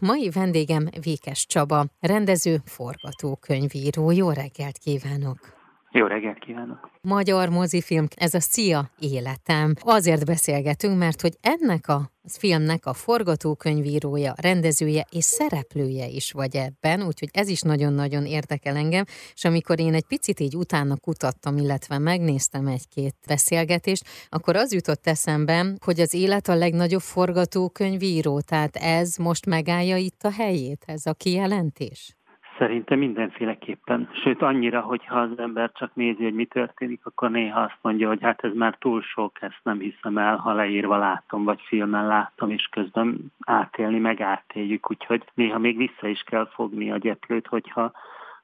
Mai vendégem Vékes Csaba, rendező, forgatókönyvíró. Jó reggelt kívánok! Jó reggelt kívánok! Magyar mozifilm, ez a Szia életem. Azért beszélgetünk, mert hogy ennek a filmnek a forgatókönyvírója, rendezője és szereplője is vagy ebben, úgyhogy ez is nagyon-nagyon érdekel engem, és amikor én egy picit így utána kutattam, illetve megnéztem egy-két beszélgetést, akkor az jutott eszembe, hogy az élet a legnagyobb forgatókönyvíró, tehát ez most megállja itt a helyét, ez a kijelentés? Szerintem mindenféleképpen. Sőt, annyira, hogy ha az ember csak nézi, hogy mi történik, akkor néha azt mondja, hogy hát ez már túl sok, ezt nem hiszem el, ha leírva látom, vagy filmen látom, és közben átélni, meg átéljük. Úgyhogy néha még vissza is kell fogni a gyeplőt, hogyha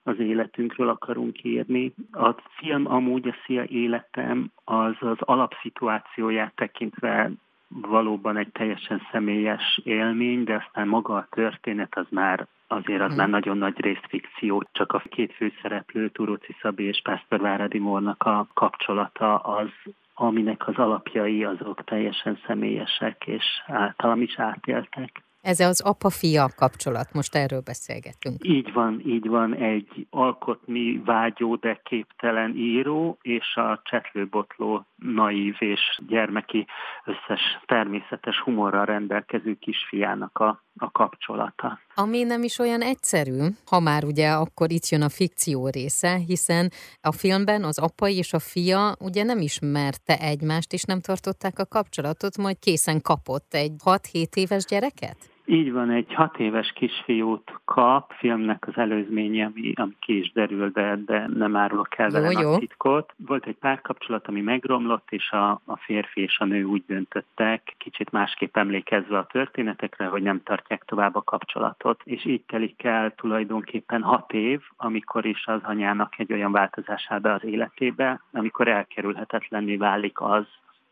az életünkről akarunk írni. A film amúgy a Szia életem az az alapszituációját tekintve valóban egy teljesen személyes élmény, de aztán maga a történet az már azért az hmm. már nagyon nagy részt fikció, csak a két főszereplő, Turóci Szabi és Pásztor Váradi Mornak a kapcsolata az, aminek az alapjai azok teljesen személyesek, és általam is átéltek. Ez az apa-fia kapcsolat, most erről beszélgetünk. Így van, így van, egy alkotni vágyó, de képtelen író, és a csetlőbotló, naív és gyermeki összes természetes humorral rendelkező kisfiának a, a kapcsolata. Ami nem is olyan egyszerű, ha már ugye akkor itt jön a fikció része, hiszen a filmben az apa és a fia ugye nem ismerte egymást, és nem tartották a kapcsolatot, majd készen kapott egy 6-7 éves gyereket? Így van, egy hat éves kisfiút kap, filmnek az előzménye, ami, ami ki is derül, de, de nem árulok el vele jó. titkot. Volt egy párkapcsolat, ami megromlott, és a, a férfi és a nő úgy döntöttek, kicsit másképp emlékezve a történetekre, hogy nem tartják tovább a kapcsolatot. És így telik el tulajdonképpen hat év, amikor is az anyának egy olyan változásába az életébe, amikor elkerülhetetlenné válik az,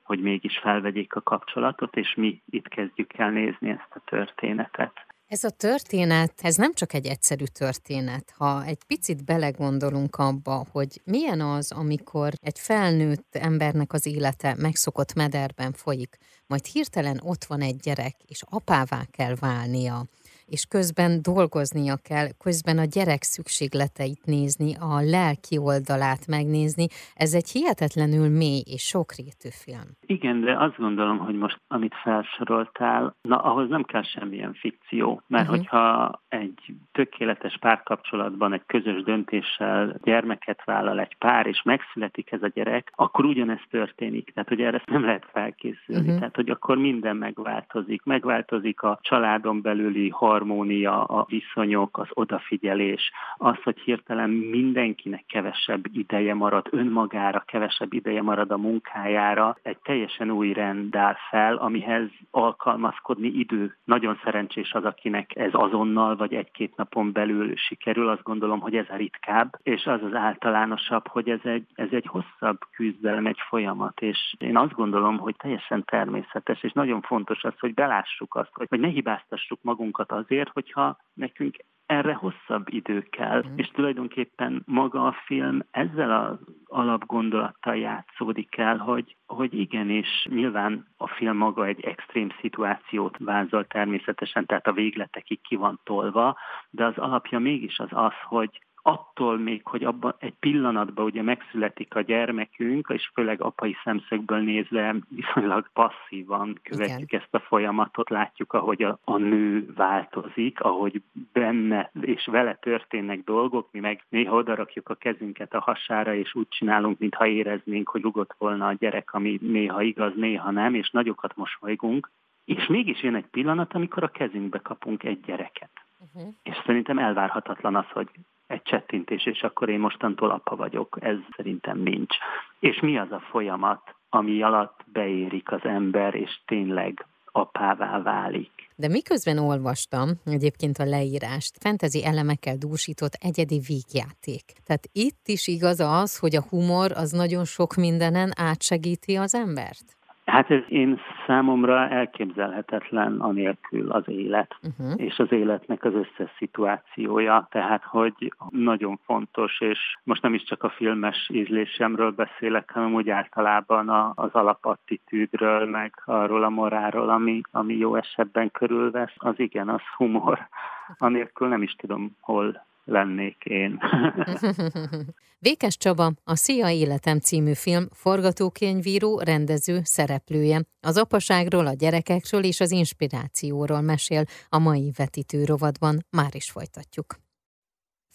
hogy mégis felvegyék a kapcsolatot, és mi itt kezdjük el nézni ezt a történetet. Ez a történet, ez nem csak egy egyszerű történet. Ha egy picit belegondolunk abba, hogy milyen az, amikor egy felnőtt embernek az élete megszokott mederben folyik, majd hirtelen ott van egy gyerek, és apává kell válnia, és közben dolgoznia kell, közben a gyerek szükségleteit nézni, a lelki oldalát megnézni. Ez egy hihetetlenül mély és sokrétű film. Igen, de azt gondolom, hogy most, amit felsoroltál, na ahhoz nem kell semmilyen fikció, mert uh-huh. hogyha egy tökéletes párkapcsolatban egy közös döntéssel gyermeket vállal egy pár, és megszületik ez a gyerek, akkor ugyanez történik. Tehát, hogy erre nem lehet felkészülni. Uh-huh. Tehát, hogy akkor minden megváltozik. Megváltozik a családon belüli har harmónia, a viszonyok, az odafigyelés, az, hogy hirtelen mindenkinek kevesebb ideje marad önmagára, kevesebb ideje marad a munkájára, egy teljesen új rend áll fel, amihez alkalmazkodni idő. Nagyon szerencsés az, akinek ez azonnal vagy egy-két napon belül sikerül, azt gondolom, hogy ez a ritkább, és az az általánosabb, hogy ez egy, ez egy hosszabb küzdelem, egy folyamat, és én azt gondolom, hogy teljesen természetes, és nagyon fontos az, hogy belássuk azt, hogy, hogy ne hibáztassuk magunkat az azért, hogyha nekünk erre hosszabb idő kell, mm. és tulajdonképpen maga a film ezzel az alapgondolattal játszódik el, hogy, hogy igenis nyilván a film maga egy extrém szituációt vázol természetesen, tehát a végletekig ki van tolva, de az alapja mégis az az, hogy attól még, hogy abban egy pillanatban ugye megszületik a gyermekünk, és főleg apai szemszögből nézve viszonylag passzívan követjük Igen. ezt a folyamatot, látjuk, ahogy a, a nő változik, ahogy benne és vele történnek dolgok, mi meg néha odarakjuk a kezünket a hasára, és úgy csinálunk, mintha éreznénk, hogy rugott volna a gyerek, ami néha igaz, néha nem, és nagyokat mosolygunk, és mégis jön egy pillanat, amikor a kezünkbe kapunk egy gyereket. Uh-huh. És szerintem elvárhatatlan az, hogy egy csettintés, és akkor én mostantól apa vagyok. Ez szerintem nincs. És mi az a folyamat, ami alatt beérik az ember, és tényleg apává válik. De miközben olvastam egyébként a leírást, fentezi elemekkel dúsított egyedi vígjáték. Tehát itt is igaz az, hogy a humor az nagyon sok mindenen átsegíti az embert? Hát ez én számomra elképzelhetetlen anélkül az élet, uh-huh. és az életnek az összes szituációja, tehát hogy nagyon fontos, és most nem is csak a filmes ízlésemről beszélek, hanem úgy általában az alapattitűdről, meg arról a moráról, ami, ami jó esetben körülvesz, az igen, az humor. Anélkül nem is tudom, hol lennék én. Vékes Csaba, a Szia Életem című film forgatókönyvíró, rendező, szereplője. Az apaságról, a gyerekekről és az inspirációról mesél a mai vetítő rovadban. Már is folytatjuk.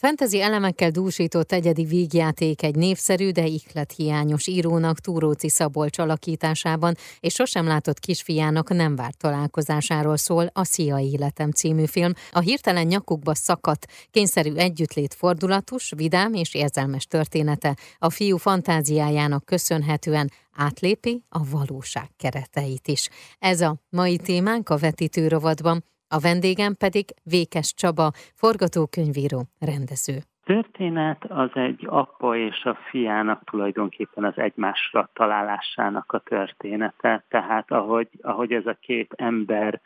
Fentezi elemekkel dúsított egyedi vígjáték egy népszerű, de hiányos írónak Túróci Szabolcs alakításában és sosem látott kisfiának nem várt találkozásáról szól a Szia Életem című film. A hirtelen nyakukba szakadt, kényszerű együttlét fordulatos, vidám és érzelmes története a fiú fantáziájának köszönhetően átlépi a valóság kereteit is. Ez a mai témánk a vetítő rovadban. A vendégem pedig Vékes Csaba, forgatókönyvíró, rendező. Történet az egy apa és a fiának tulajdonképpen az egymásra találásának a története. Tehát ahogy, ahogy ez a két ember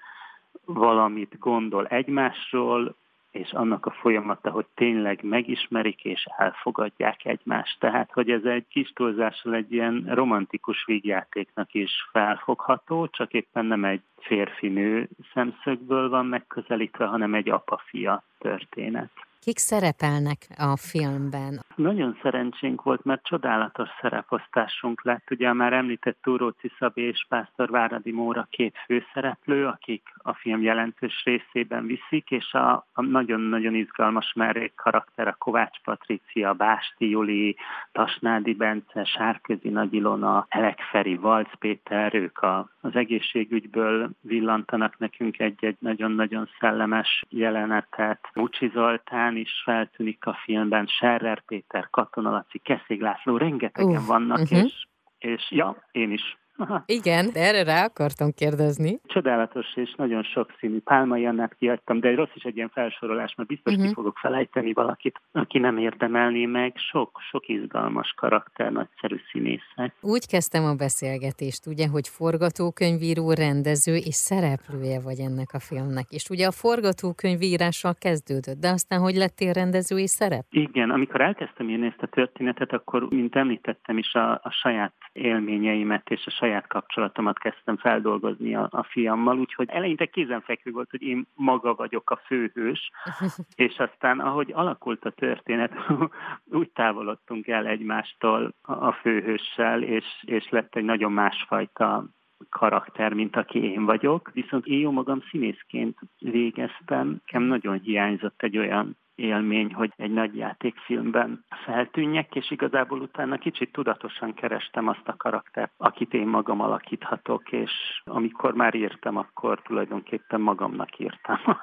valamit gondol egymásról, és annak a folyamata, hogy tényleg megismerik és elfogadják egymást. Tehát, hogy ez egy kis túlzással egy ilyen romantikus vígjátéknak is felfogható, csak éppen nem egy férfinő szemszögből van megközelítve, hanem egy apa-fia történet. Kik szerepelnek a filmben? Nagyon szerencsénk volt, mert csodálatos szereposztásunk lett. Ugye már említett Túróci Szabé és Pásztor Váradi Móra két főszereplő, akik a film jelentős részében viszik, és a, a nagyon-nagyon izgalmas merrék karakter a Kovács Patricia, Básti Juli, Tasnádi Bence, Sárközi Nagy Ilona, Elek Feri, Valc Péter, ők a, az egészségügyből villantanak nekünk egy-egy nagyon-nagyon szellemes jelenetet. Mucsi Zoltán is feltűnik a filmben, Serrer Péter, Katona Laci, Keszég László, rengetegen uh, vannak, uh-huh. és, és ja, én is. Igen, de erre rá akartam kérdezni. Csodálatos és nagyon sokszínű. Pálmai Annát kiadtam, de rossz is egy ilyen felsorolás, mert biztos uh-huh. ki mhm. fogok felejteni valakit, aki nem érdemelné meg. Sok, sok izgalmas karakter, nagyszerű színészek. Úgy kezdtem a beszélgetést, ugye, hogy forgatókönyvíró, rendező és szereplője vagy ennek a filmnek. És ugye a forgatókönyvírással kezdődött, de aztán hogy lettél rendező és szerep? Igen, amikor elkezdtem írni ezt a történetet, akkor, mint említettem is, a, a saját élményeimet és a saját saját kapcsolatomat kezdtem feldolgozni a, a fiammal, úgyhogy eleinte kézenfekvő volt, hogy én maga vagyok a főhős, és aztán ahogy alakult a történet, úgy távolodtunk el egymástól a főhőssel, és, és lett egy nagyon másfajta karakter, mint aki én vagyok. Viszont én jó magam színészként végeztem, nekem nagyon hiányzott egy olyan élmény, hogy egy nagy játékfilmben feltűnjek, és igazából utána kicsit tudatosan kerestem azt a karaktert, akit én magam alakíthatok, és amikor már írtam, akkor tulajdonképpen magamnak írtam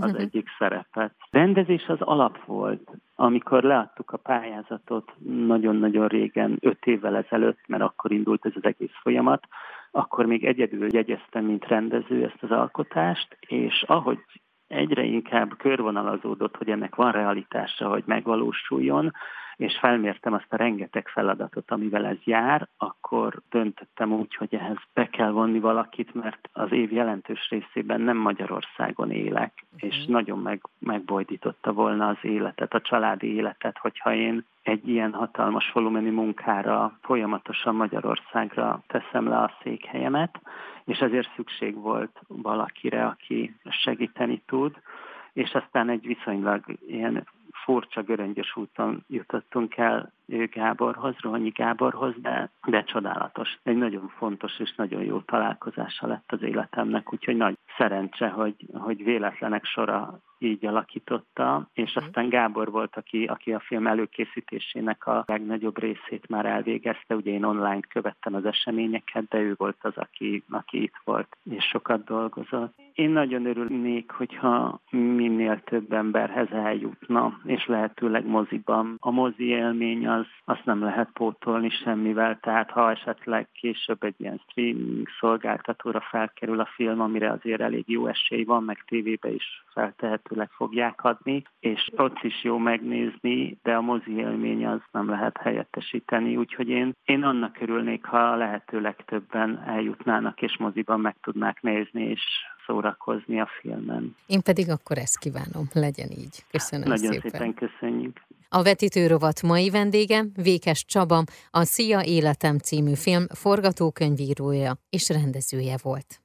az egyik szerepet. Rendezés az alap volt. Amikor leadtuk a pályázatot nagyon-nagyon régen, öt évvel ezelőtt, mert akkor indult ez az egész folyamat, akkor még egyedül jegyeztem, mint rendező ezt az alkotást, és ahogy egyre inkább körvonalazódott, hogy ennek van realitása, hogy megvalósuljon, és felmértem azt a rengeteg feladatot, amivel ez jár, akkor döntöttem úgy, hogy ehhez be kell vonni valakit, mert az év jelentős részében nem Magyarországon élek, uh-huh. és nagyon meg, megbojdította volna az életet, a családi életet, hogyha én egy ilyen hatalmas volumenű munkára folyamatosan Magyarországra teszem le a székhelyemet, és ezért szükség volt valakire, aki segíteni tud, és aztán egy viszonylag ilyen furcsa göröngyös úton jutottunk el ő Gáborhoz, Rohanyi Gáborhoz, de, de csodálatos. Egy nagyon fontos és nagyon jó találkozása lett az életemnek, úgyhogy nagy szerencse, hogy, hogy véletlenek sora így alakította, és mhm. aztán Gábor volt, aki, aki a film előkészítésének a legnagyobb részét már elvégezte. Ugye én online követtem az eseményeket, de ő volt az, aki, aki itt volt, és sokat dolgozott. Én nagyon örülnék, hogyha minél több emberhez eljutna, és lehetőleg moziban. A mozi élmény az, azt nem lehet pótolni semmivel, tehát ha esetleg később egy ilyen streaming szolgáltatóra felkerül a film, amire azért elég jó esély van, meg tévébe is feltehetőleg fogják adni, és ott is jó megnézni, de a mozi élmény az nem lehet helyettesíteni, úgyhogy én, én annak örülnék, ha lehetőleg többen eljutnának és moziban meg tudnák nézni, és szórakozni a filmen. Én pedig akkor ezt kívánom, legyen így. Köszönöm Nagyon szépen. szépen köszönjük. A vetítőrovat mai vendége Vékes Csaba, a Szia Életem című film forgatókönyvírója és rendezője volt.